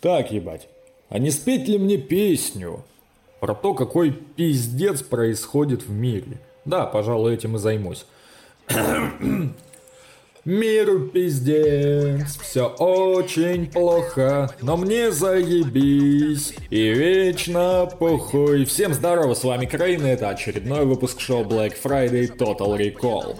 Так, ебать, а не спеть ли мне песню про то, какой пиздец происходит в мире? Да, пожалуй, этим и займусь. Миру пиздец, все очень плохо, но мне заебись и вечно похуй. Всем здорово, с вами Крейн, и это очередной выпуск шоу Black Friday Total Recall.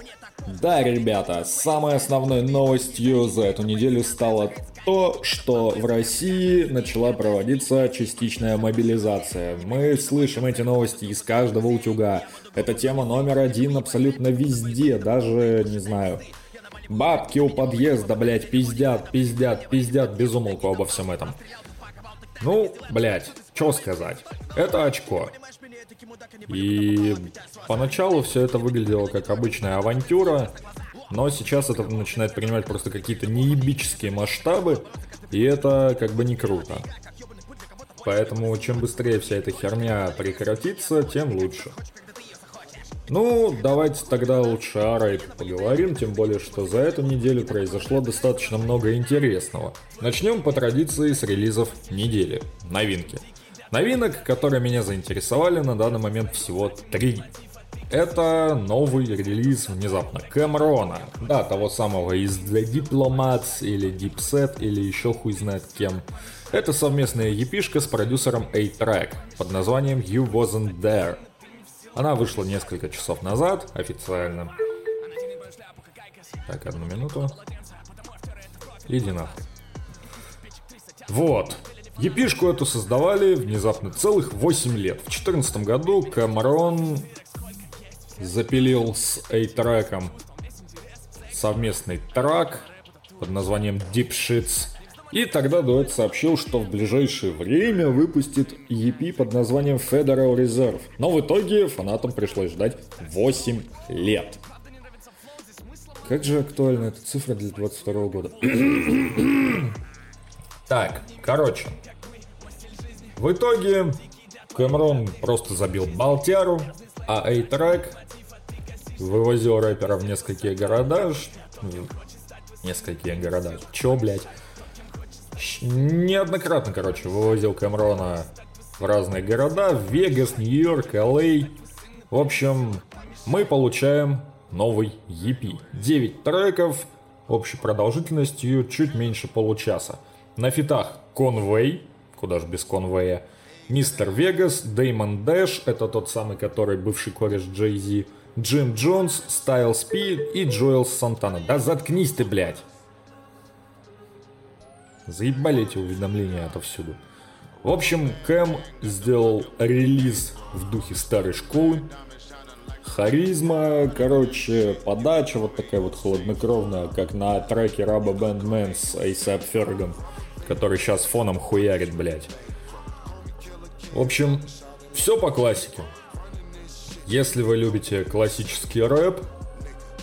Да, ребята, самой основной новостью за эту неделю стало то, что в России начала проводиться частичная мобилизация. Мы слышим эти новости из каждого утюга. Это тема номер один абсолютно везде, даже, не знаю, Бабки у подъезда, блядь, пиздят, пиздят, пиздят без умолку обо всем этом. Ну, блядь, что сказать. Это очко. И поначалу все это выглядело как обычная авантюра, но сейчас это начинает принимать просто какие-то неебические масштабы, и это как бы не круто. Поэтому чем быстрее вся эта херня прекратится, тем лучше. Ну, давайте тогда лучше о Рейд поговорим, тем более, что за эту неделю произошло достаточно много интересного. Начнем по традиции с релизов недели. Новинки. Новинок, которые меня заинтересовали, на данный момент всего три. Это новый релиз внезапно Кэмрона. Да, того самого из The Diplomats или Deep Set или еще хуй знает кем. Это совместная епишка с продюсером A-Track под названием You Wasn't There. Она вышла несколько часов назад официально. Так, одну минуту. Иди нахуй. Вот. Епишку эту создавали внезапно целых 8 лет. В 2014 году Камерон запилил с A-треком совместный трак под названием Deep Shits и тогда дуэт сообщил, что в ближайшее время выпустит EP под названием Federal Reserve. Но в итоге фанатам пришлось ждать 8 лет. Как же актуальна эта цифра для 22 года? так, короче. В итоге Кэмрон просто забил Балтяру, а A-Track вывозил рэпера в несколькие города. Несколькие города. Чё, блядь? неоднократно, короче, вывозил Камрона в разные города, в Вегас, Нью-Йорк, Л.А. В общем, мы получаем новый EP. 9 треков, общей продолжительностью чуть меньше получаса. На фитах Конвей, куда же без Конвея, Мистер Вегас, Деймон Дэш, это тот самый, который бывший кореш Джей Зи, Джим Джонс, Стайлс Пи и Джоэл Сантана. Да заткнись ты, блядь! Заебали эти уведомления отовсюду. В общем, Кэм сделал релиз в духе старой школы. Харизма, короче, подача вот такая вот хладнокровная, как на треке Раба Бэндмен с ASAP Fergan, который сейчас фоном хуярит, блядь. В общем, все по классике. Если вы любите классический рэп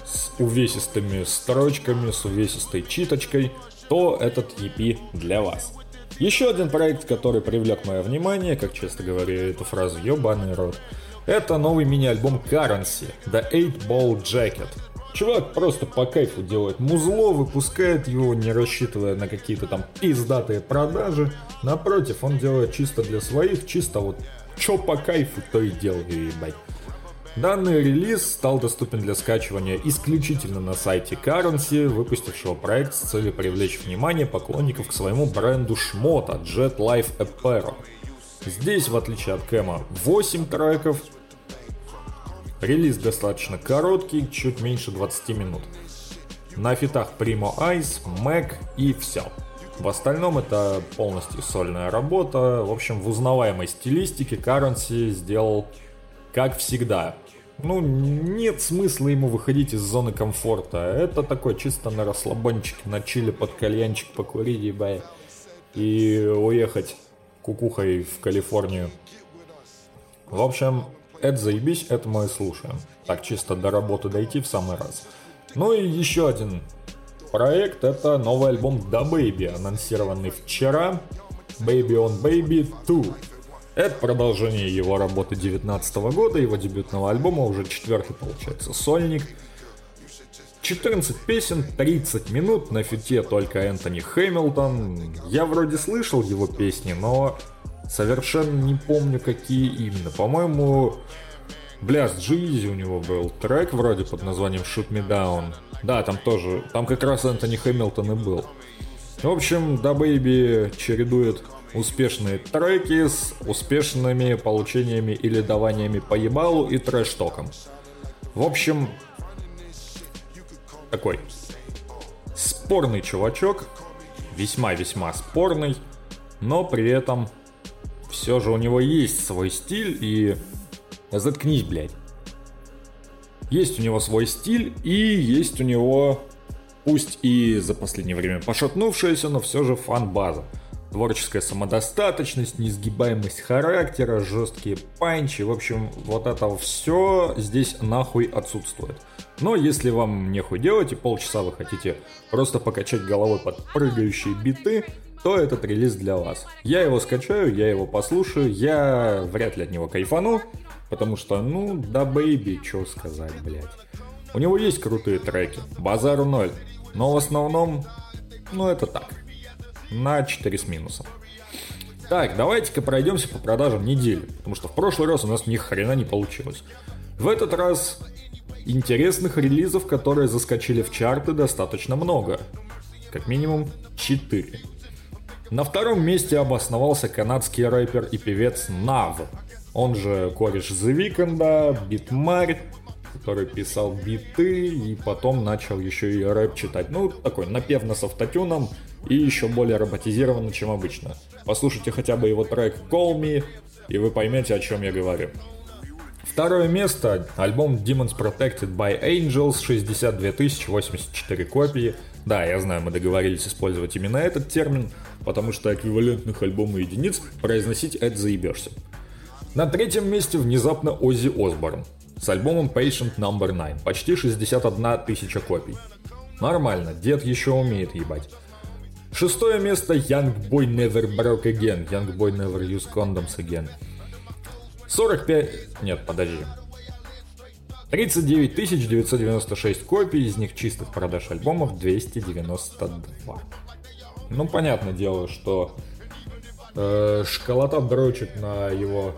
с увесистыми строчками, с увесистой читочкой, то этот EP для вас. Еще один проект, который привлек мое внимание, как часто говорю эту фразу «ебаный рот», это новый мини-альбом Currency, The 8 Ball Jacket. Чувак просто по кайфу делает музло, выпускает его, не рассчитывая на какие-то там пиздатые продажи. Напротив, он делает чисто для своих, чисто вот чё по кайфу, то и делаю, ебать. Данный релиз стал доступен для скачивания исключительно на сайте Currency, выпустившего проект с целью привлечь внимание поклонников к своему бренду шмота Jet Life Apparel. Здесь, в отличие от Кэма, 8 треков. Релиз достаточно короткий, чуть меньше 20 минут. На фитах Primo Eyes, Mac и все. В остальном это полностью сольная работа. В общем, в узнаваемой стилистике Currency сделал как всегда, ну, нет смысла ему выходить из зоны комфорта. Это такой чисто на расслабончике, на чили под кальянчик покурить, ебай. И уехать кукухой в Калифорнию. В общем, это заебись, это мы и слушаем. Так чисто до работы дойти в самый раз. Ну и еще один проект, это новый альбом Da Baby, анонсированный вчера. Baby on Baby 2. Это продолжение его работы 2019 года, его дебютного альбома, уже четвертый получается сольник. 14 песен, 30 минут, на фите только Энтони Хэмилтон. Я вроде слышал его песни, но совершенно не помню, какие именно. По-моему, бля, Джизи у него был трек вроде под названием Shoot Me Down. Да, там тоже, там как раз Энтони Хэмилтон и был. В общем, да Бэйби чередует успешные треки с успешными получениями или даваниями по ебалу и трэш-током. В общем, такой спорный чувачок, весьма-весьма спорный, но при этом все же у него есть свой стиль и... Заткнись, блядь. Есть у него свой стиль и есть у него, пусть и за последнее время пошатнувшаяся, но все же фан-база. Творческая самодостаточность, несгибаемость характера, жесткие панчи, в общем, вот это все здесь нахуй отсутствует. Но если вам нехуй делать и полчаса вы хотите просто покачать головой под прыгающие биты, то этот релиз для вас. Я его скачаю, я его послушаю, я вряд ли от него кайфану, потому что, ну, да бэйби, что сказать, блядь. У него есть крутые треки, базару ноль, но в основном, ну, это так, на 4 с минусом. Так, давайте-ка пройдемся по продажам недели, потому что в прошлый раз у нас ни хрена не получилось. В этот раз Интересных релизов, которые заскочили в чарты, достаточно много. Как минимум 4. На втором месте обосновался канадский рэпер и певец Нав. Он же кореш The Weeknd, битмарь, который писал биты и потом начал еще и рэп читать. Ну, такой напевно с автотюном и еще более роботизированно, чем обычно. Послушайте хотя бы его трек Call Me, и вы поймете, о чем я говорю. Второе место. Альбом Demons Protected by Angels, 62 084 копии. Да, я знаю, мы договорились использовать именно этот термин, потому что эквивалентных альбома единиц произносить это заебешься. На третьем месте внезапно Оззи Осборн с альбомом Patient No. 9, почти 61 тысяча копий. Нормально, дед еще умеет ебать. Шестое место Young Boy Never Broke Again, Young Boy Never Use Condoms Again. 45... Нет, подожди. 39 996 копий, из них чистых продаж альбомов 292. Ну, понятное дело, что э, школота дрочит на его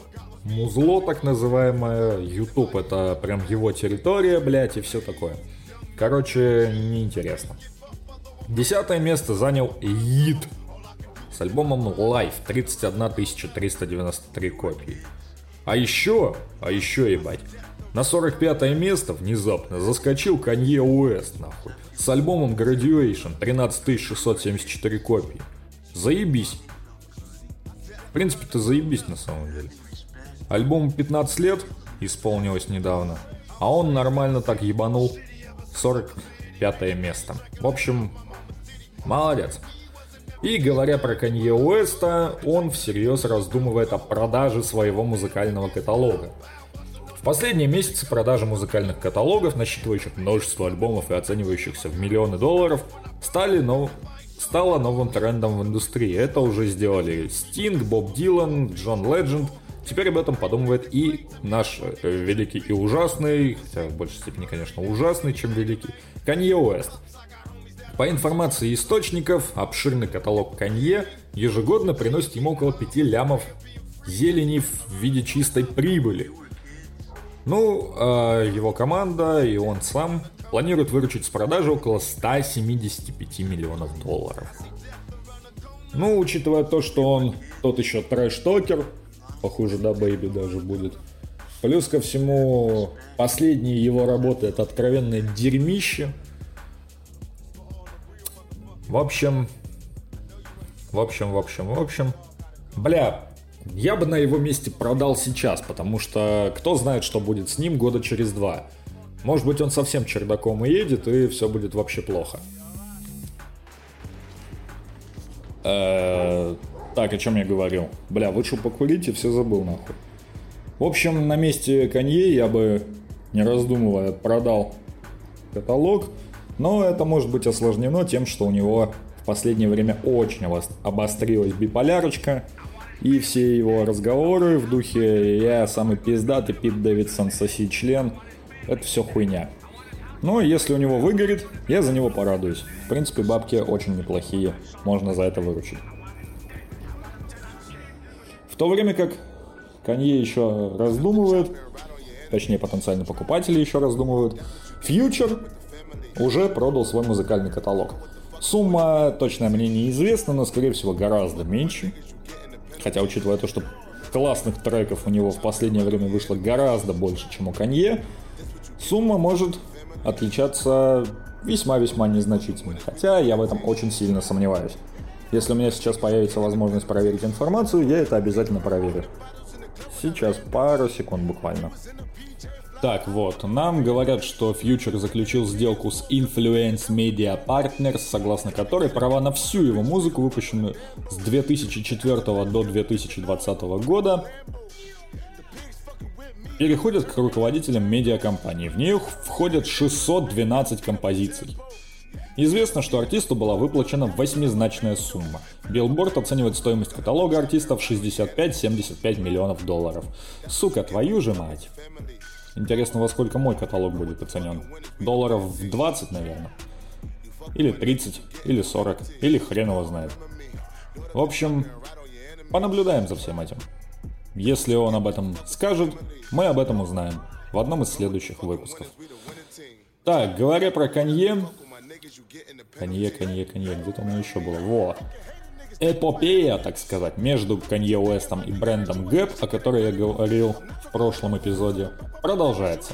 музло, так называемое. YouTube это прям его территория, блядь, и все такое. Короче, неинтересно. Десятое место занял Ид с альбомом Life 31 393 копии. А еще, а еще ебать, на 45 место внезапно заскочил Канье Уэст, нахуй, с альбомом Graduation 13674 копии. Заебись. В принципе, ты заебись на самом деле. Альбому 15 лет исполнилось недавно, а он нормально так ебанул 45 место. В общем, молодец. И говоря про Канье Уэста, он всерьез раздумывает о продаже своего музыкального каталога. В последние месяцы продажи музыкальных каталогов, насчитывающих множество альбомов и оценивающихся в миллионы долларов, стали нов... стало новым трендом в индустрии. Это уже сделали Стинг, Боб Дилан, Джон Ледженд. Теперь об этом подумывает и наш э, великий и ужасный, хотя в большей степени, конечно, ужасный, чем великий, Канье Уэст. По информации источников, обширный каталог Канье ежегодно приносит ему около 5 лямов зелени в виде чистой прибыли. Ну, а его команда и он сам планируют выручить с продажи около 175 миллионов долларов. Ну, учитывая то, что он тот еще trash-talker, похуже DaBaby даже будет. Плюс ко всему, последние его работы это откровенное дерьмище – в общем, в общем, в общем, в общем, бля, я бы на его месте продал сейчас, потому что кто знает, что будет с ним года через два. Может быть, он совсем чердаком и едет, и все будет вообще плохо. Э, так, о чем я говорил? Бля, вышел покурить и все забыл нахуй. В общем, на месте Канье я бы, не раздумывая, продал каталог. Но это может быть осложнено тем, что у него в последнее время очень обострилась биполярочка, и все его разговоры в духе «я самый пиздатый Пит Дэвидсон, соси член» — это все хуйня. Но если у него выгорит, я за него порадуюсь. В принципе, бабки очень неплохие, можно за это выручить. То время как Канье еще раздумывает, точнее потенциальные покупатели еще раздумывают, Фьючер уже продал свой музыкальный каталог. Сумма точно мне неизвестна, но скорее всего гораздо меньше. Хотя учитывая то, что классных треков у него в последнее время вышло гораздо больше, чем у Канье, сумма может отличаться весьма-весьма незначительно. Хотя я в этом очень сильно сомневаюсь. Если у меня сейчас появится возможность проверить информацию, я это обязательно проверю. Сейчас, пару секунд буквально. Так вот, нам говорят, что Future заключил сделку с Influence Media Partners, согласно которой права на всю его музыку, выпущенную с 2004 до 2020 года, переходят к руководителям медиакомпании. В нее входят 612 композиций. Известно, что артисту была выплачена восьмизначная сумма. Билборд оценивает стоимость каталога артиста в 65-75 миллионов долларов. Сука, твою же мать. Интересно, во сколько мой каталог будет оценен? Долларов в 20, наверное. Или 30, или 40, или хрен его знает. В общем, понаблюдаем за всем этим. Если он об этом скажет, мы об этом узнаем в одном из следующих выпусков. Так, говоря про Канье, Канье, Канье, Канье, где-то меня еще было. Вот. Эпопея, так сказать, между Канье Уэстом и брендом Гэп, о которой я говорил в прошлом эпизоде, продолжается.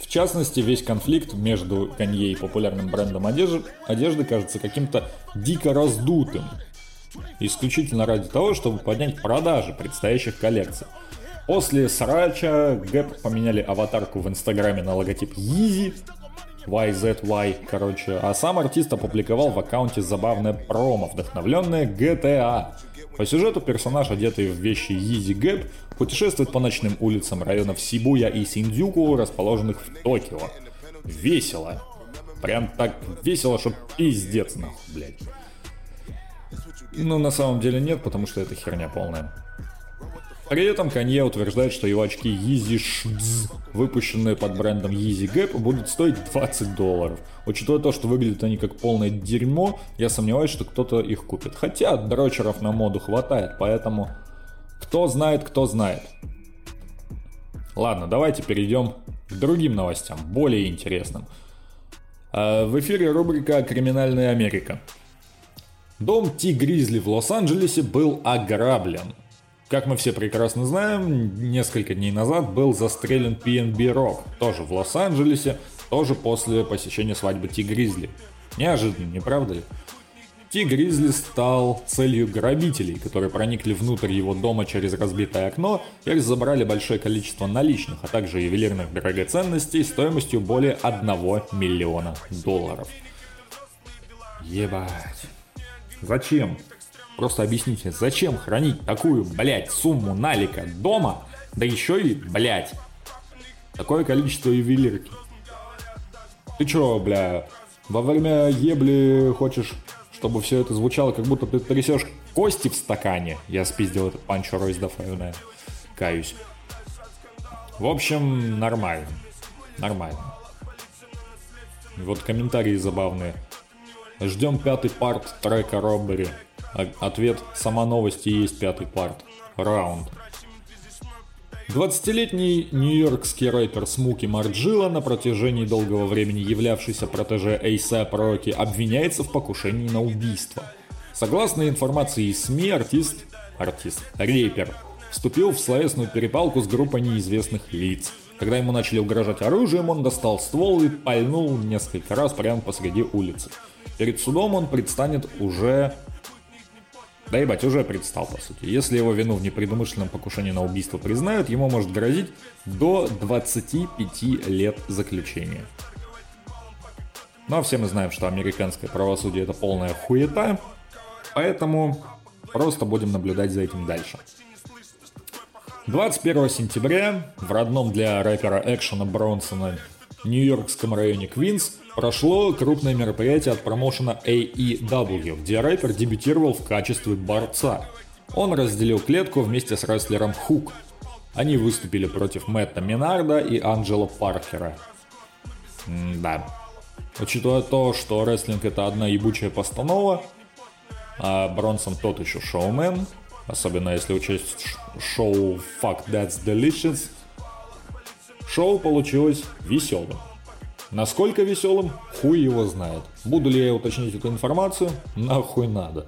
В частности, весь конфликт между Канье и популярным брендом одежды, одежды кажется каким-то дико раздутым. Исключительно ради того, чтобы поднять продажи предстоящих коллекций. После срача Гэп поменяли аватарку в инстаграме на логотип Yeezy, YZY, короче. А сам артист опубликовал в аккаунте забавное промо, вдохновленное GTA. По сюжету персонаж, одетый в вещи Yeezy Gap, путешествует по ночным улицам районов Сибуя и Синдзюку, расположенных в Токио. Весело. Прям так весело, что пиздец нахуй, блядь. Ну, на самом деле нет, потому что это херня полная. При этом Канье утверждает, что его очки Yeezy Shds, выпущенные под брендом Yeezy Gap, будут стоить 20 долларов. Учитывая то, что выглядят они как полное дерьмо, я сомневаюсь, что кто-то их купит. Хотя дрочеров на моду хватает, поэтому кто знает, кто знает. Ладно, давайте перейдем к другим новостям, более интересным. А, в эфире рубрика «Криминальная Америка». Дом Ти Гризли в Лос-Анджелесе был ограблен – как мы все прекрасно знаем, несколько дней назад был застрелен PNB Rock, тоже в Лос-Анджелесе, тоже после посещения свадьбы Ти Гризли. Неожиданно, не правда ли? Ти Гризли стал целью грабителей, которые проникли внутрь его дома через разбитое окно и забрали большое количество наличных, а также ювелирных драгоценностей стоимостью более 1 миллиона долларов. Ебать. Зачем? Просто объясните, зачем хранить такую, блядь, сумму налика дома, да еще и, блядь, такое количество ювелирки. Ты чё, бля, во время ебли хочешь, чтобы все это звучало, как будто ты трясешь кости в стакане? Я спиздил этот панчо Ройс Дафайна, каюсь. В общем, нормально. Нормально. Вот комментарии забавные. Ждем пятый парт трека Роббери. Ответ «Сама новость и есть пятый парт». Раунд. 20-летний нью-йоркский рэпер Смуки Марджила, на протяжении долгого времени являвшийся протеже Эйса Роки, обвиняется в покушении на убийство. Согласно информации СМИ, артист, артист, рэпер, вступил в словесную перепалку с группой неизвестных лиц. Когда ему начали угрожать оружием, он достал ствол и пальнул несколько раз прямо посреди улицы. Перед судом он предстанет уже да ебать, уже предстал, по сути. Если его вину в непредумышленном покушении на убийство признают, ему может грозить до 25 лет заключения. Ну а все мы знаем, что американское правосудие это полная хуета, поэтому просто будем наблюдать за этим дальше. 21 сентября в родном для рэпера Экшена Бронсона Нью-Йоркском районе Квинс прошло крупное мероприятие от промоушена AEW, где рэпер дебютировал в качестве борца. Он разделил клетку вместе с рестлером Хук. Они выступили против Мэтта Минарда и Анджела Паркера. да. Учитывая то, что рестлинг это одна ебучая постанова, а Бронсон тот еще шоумен, особенно если учесть шоу Fuck That's Delicious, шоу получилось веселым. Насколько веселым, хуй его знает. Буду ли я уточнить эту информацию? Нахуй надо.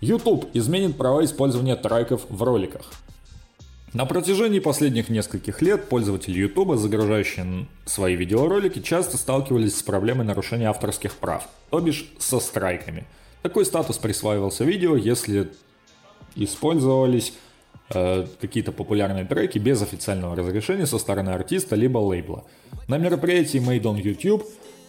YouTube изменит права использования треков в роликах. На протяжении последних нескольких лет пользователи YouTube, загружающие свои видеоролики, часто сталкивались с проблемой нарушения авторских прав, то бишь со страйками. Такой статус присваивался видео, если использовались э, какие-то популярные треки без официального разрешения со стороны артиста либо лейбла. На мероприятии Made on YouTube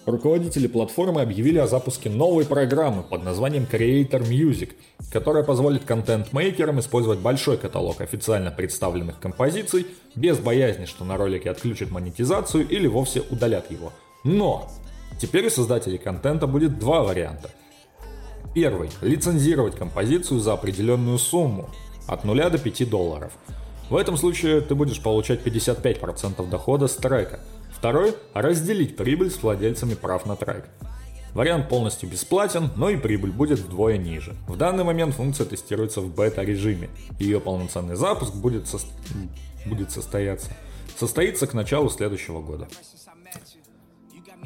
руководители платформы объявили о запуске новой программы под названием Creator Music, которая позволит контент-мейкерам использовать большой каталог официально представленных композиций без боязни, что на ролике отключат монетизацию или вовсе удалят его. Но теперь у создателей контента будет два варианта. Первый – лицензировать композицию за определенную сумму от 0 до 5 долларов. В этом случае ты будешь получать 55% дохода с трека – Второй – разделить прибыль с владельцами прав на трек. Вариант полностью бесплатен, но и прибыль будет вдвое ниже. В данный момент функция тестируется в бета-режиме. Ее полноценный запуск будет, со... будет состояться. Состоится к началу следующего года.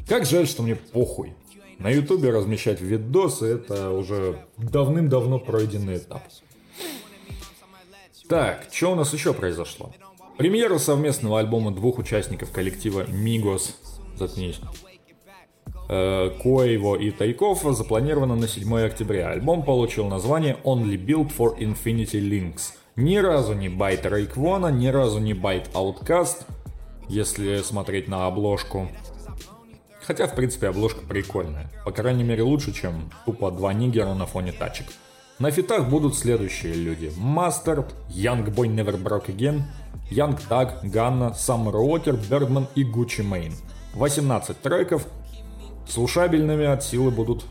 Как жаль, что мне похуй. На ютубе размещать видосы это уже давным-давно пройденный этап. Так, что у нас еще произошло? Премьера совместного альбома двух участников коллектива Migos, заткнись, э, Quavo и Takeoff а запланирована на 7 октября. Альбом получил название Only Built for Infinity Links. Ни разу не bite Рейквона, ни разу не bite Outkast, если смотреть на обложку. Хотя, в принципе, обложка прикольная. По крайней мере, лучше, чем тупо два нигера на фоне тачек. На фитах будут следующие люди. Mustard, Young Boy Never Broke Again, Young Thug, Ганна, Summer Walker, Birdman и Gucci Mane. 18 треков, слушабельными от силы будут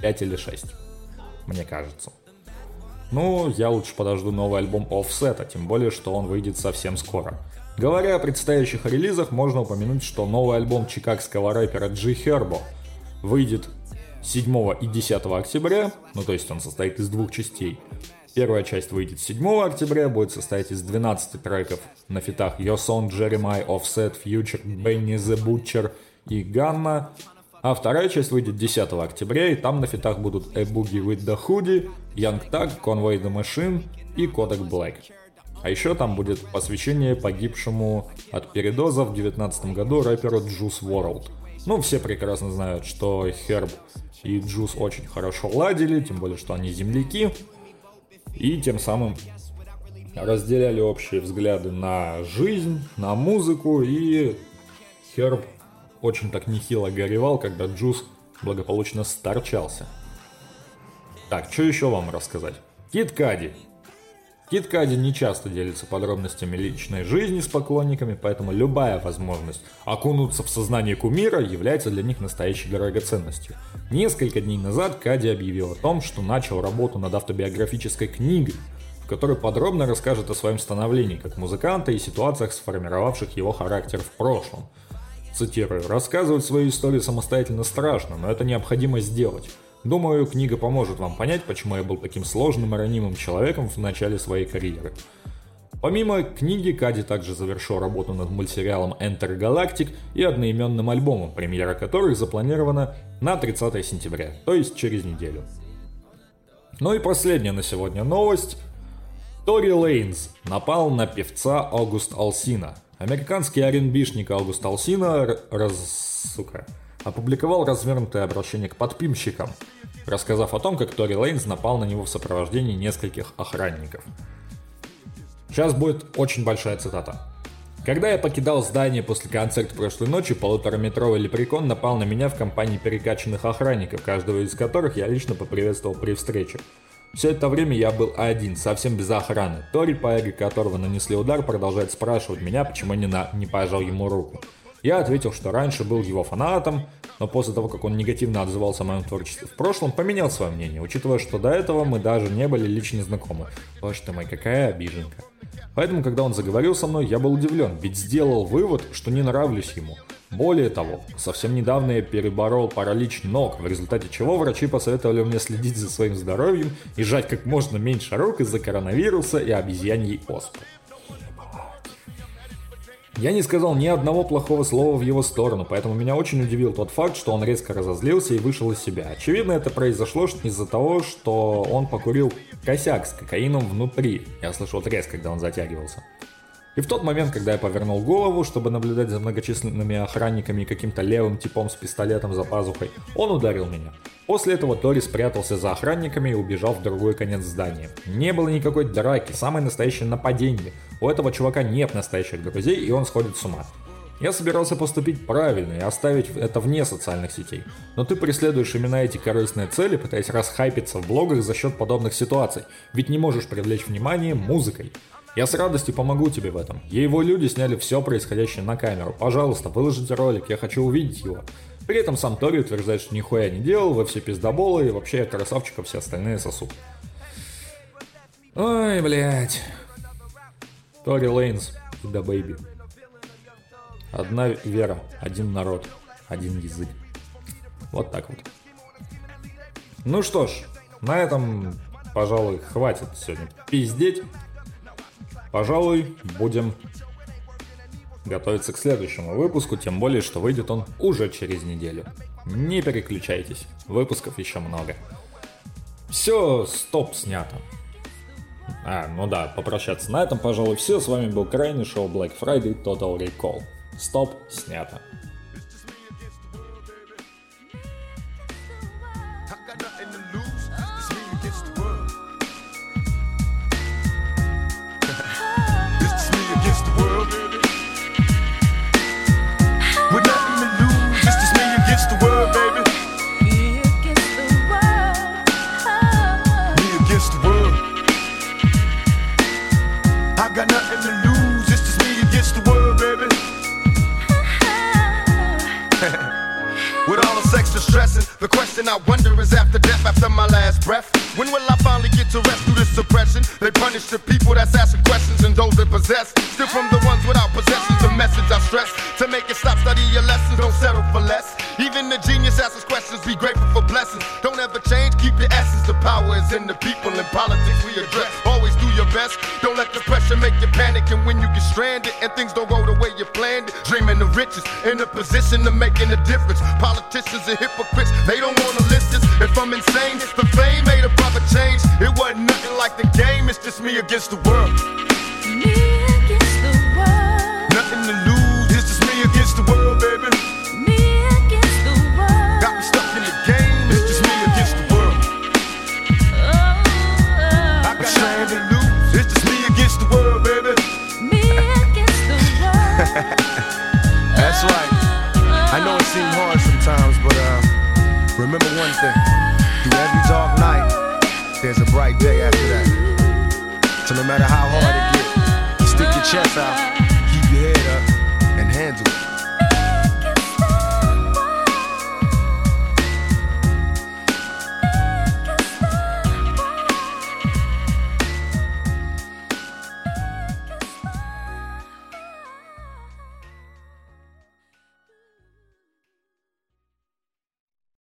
5 или 6, мне кажется. Ну, я лучше подожду новый альбом Offset, тем более, что он выйдет совсем скоро. Говоря о предстоящих релизах, можно упомянуть, что новый альбом чикагского рэпера G Herbo выйдет 7 и 10 октября, ну то есть он состоит из двух частей. Первая часть выйдет 7 октября, будет состоять из 12 треков на фитах Yoson, Jeremiah, Offset, Future, Benny the Butcher и Ганна. А вторая часть выйдет 10 октября, и там на фитах будут A Boogie with the Hoodie, Young Tag, Conway the Machine и Kodak Black. А еще там будет посвящение погибшему от передоза в 2019 году рэперу Juice WRLD. Ну, все прекрасно знают, что Херб и Juice очень хорошо ладили, тем более, что они земляки и тем самым разделяли общие взгляды на жизнь, на музыку, и Херб очень так нехило горевал, когда Джус благополучно сторчался. Так, что еще вам рассказать? Кит Кади Кит Кади не часто делится подробностями личной жизни с поклонниками, поэтому любая возможность окунуться в сознание кумира является для них настоящей драгоценностью. Несколько дней назад Кади объявил о том, что начал работу над автобиографической книгой, в которой подробно расскажет о своем становлении как музыканта и ситуациях, сформировавших его характер в прошлом. Цитирую, «Рассказывать свою историю самостоятельно страшно, но это необходимо сделать. Думаю, книга поможет вам понять, почему я был таким сложным и ранимым человеком в начале своей карьеры. Помимо книги, Кади также завершил работу над мультсериалом Enter Galactic и одноименным альбомом, премьера которых запланирована на 30 сентября, то есть через неделю. Ну и последняя на сегодня новость. Тори Лейнс напал на певца Аугуст Алсина. Американский R&B-шник Аугуст Алсина раз... сука, опубликовал развернутое обращение к подпимщикам, рассказав о том, как Тори Лейнс напал на него в сопровождении нескольких охранников. Сейчас будет очень большая цитата. Когда я покидал здание после концерта прошлой ночи, полутораметровый лепрекон напал на меня в компании перекачанных охранников, каждого из которых я лично поприветствовал при встрече. Все это время я был один, совсем без охраны. Тори, по эго которого нанесли удар, продолжает спрашивать меня, почему не, на... не пожал ему руку. Я ответил, что раньше был его фанатом, но после того, как он негативно отзывался о моем творчестве в прошлом, поменял свое мнение, учитывая, что до этого мы даже не были лично знакомы. Боже ты мой, какая обиженка. Поэтому, когда он заговорил со мной, я был удивлен, ведь сделал вывод, что не нравлюсь ему. Более того, совсем недавно я переборол паралич ног, в результате чего врачи посоветовали мне следить за своим здоровьем и жать как можно меньше рук из-за коронавируса и обезьяньей оспы. Я не сказал ни одного плохого слова в его сторону, поэтому меня очень удивил тот факт, что он резко разозлился и вышел из себя. Очевидно, это произошло из-за того, что он покурил косяк с кокаином внутри. Я слышал треск, когда он затягивался. И в тот момент, когда я повернул голову, чтобы наблюдать за многочисленными охранниками и каким-то левым типом с пистолетом за пазухой, он ударил меня. После этого Тори спрятался за охранниками и убежал в другой конец здания. Не было никакой драки, самое настоящее нападение. У этого чувака нет настоящих друзей, и он сходит с ума. Я собирался поступить правильно и оставить это вне социальных сетей. Но ты преследуешь именно эти корыстные цели, пытаясь расхайпиться в блогах за счет подобных ситуаций, ведь не можешь привлечь внимание музыкой. Я с радостью помогу тебе в этом. И его люди сняли все происходящее на камеру. Пожалуйста, выложите ролик, я хочу увидеть его. При этом сам Тори утверждает, что нихуя не делал, вы все пиздоболы, и вообще я красавчик, а все остальные сосуд. Ой, блядь. Tory Lanez и DaBaby. Одна вера, один народ, один язык. Вот так вот. Ну что ж, на этом, пожалуй, хватит сегодня пиздеть. Пожалуй, будем готовиться к следующему выпуску, тем более, что выйдет он уже через неделю. Не переключайтесь, выпусков еще много. Все, стоп, снято. А, ну да, попрощаться на этом, пожалуй, все. С вами был крайний шоу Black Friday Total Recall. Стоп, снято. Is after death, after my last breath, when will I finally get to rest through this suppression? They punish the people that's asking questions and those that possess. Still from the ones without possessions, the message I stress. To make it stop, study your lessons, don't settle for less. Even the genius asks questions, be grateful for blessings. Don't ever change, keep your essence. The power is in the people in politics we address. Always your best, don't let the pressure make you panic. And when you get stranded and things don't go the way you planned it, dreaming of riches, in a position to making a difference. Politicians are hypocrites, they don't wanna listen. If I'm insane, the fame made a proper change. It wasn't nothing like the game, it's just me against the world. Chest out